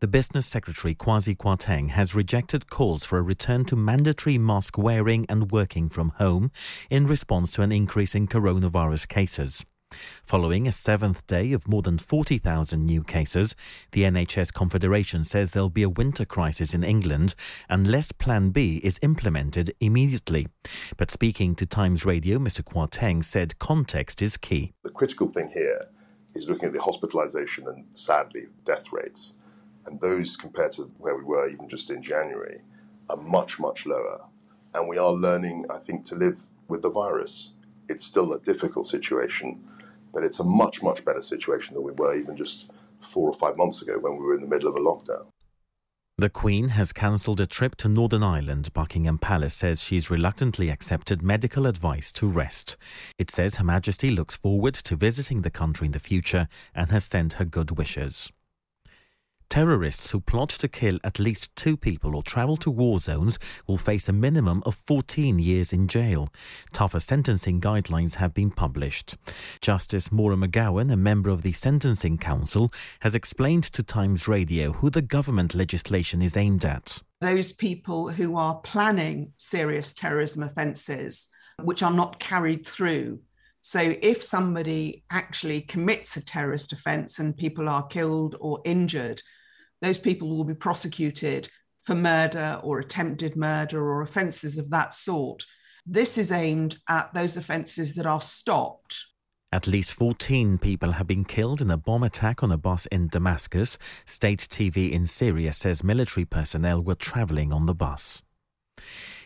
The Business Secretary Kwasi Kwarteng has rejected calls for a return to mandatory mask wearing and working from home in response to an increase in coronavirus cases. Following a seventh day of more than 40,000 new cases, the NHS Confederation says there'll be a winter crisis in England unless Plan B is implemented immediately. But speaking to Times Radio, Mr. Kwarteng said context is key. The critical thing here is looking at the hospitalisation and sadly death rates. And those compared to where we were even just in January are much, much lower. And we are learning, I think, to live with the virus. It's still a difficult situation but it's a much, much better situation than we were even just four or five months ago when we were in the middle of a lockdown. The Queen has cancelled a trip to Northern Ireland. Buckingham Palace says she's reluctantly accepted medical advice to rest. It says Her Majesty looks forward to visiting the country in the future and has sent her good wishes. Terrorists who plot to kill at least two people or travel to war zones will face a minimum of 14 years in jail. Tougher sentencing guidelines have been published. Justice Maura McGowan, a member of the Sentencing Council, has explained to Times Radio who the government legislation is aimed at. Those people who are planning serious terrorism offences which are not carried through so, if somebody actually commits a terrorist offence and people are killed or injured, those people will be prosecuted for murder or attempted murder or offences of that sort. This is aimed at those offences that are stopped. At least 14 people have been killed in a bomb attack on a bus in Damascus. State TV in Syria says military personnel were travelling on the bus.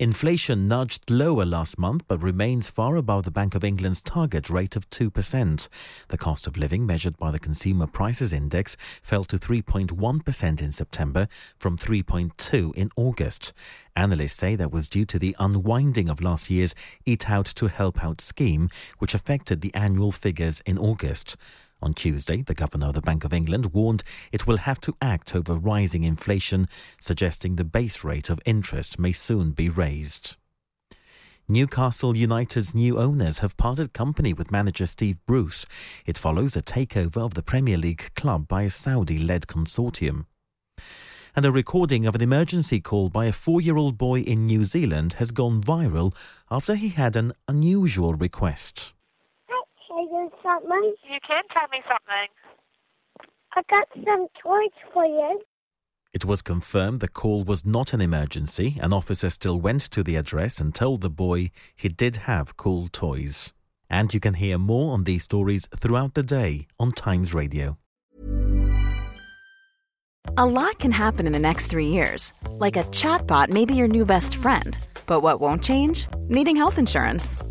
Inflation nudged lower last month but remains far above the Bank of England's target rate of 2%. The cost of living measured by the Consumer Prices Index fell to 3.1% in September from 3.2 in August. Analysts say that was due to the unwinding of last year's Eat Out to Help Out scheme, which affected the annual figures in August. On Tuesday, the governor of the Bank of England warned it will have to act over rising inflation, suggesting the base rate of interest may soon be raised. Newcastle United's new owners have parted company with manager Steve Bruce. It follows a takeover of the Premier League club by a Saudi led consortium. And a recording of an emergency call by a four year old boy in New Zealand has gone viral after he had an unusual request something? You can tell me something. I got some toys for you. It was confirmed the call was not an emergency. An officer still went to the address and told the boy he did have cool toys. And you can hear more on these stories throughout the day on Times Radio. A lot can happen in the next three years. Like a chatbot may be your new best friend. But what won't change? Needing health insurance.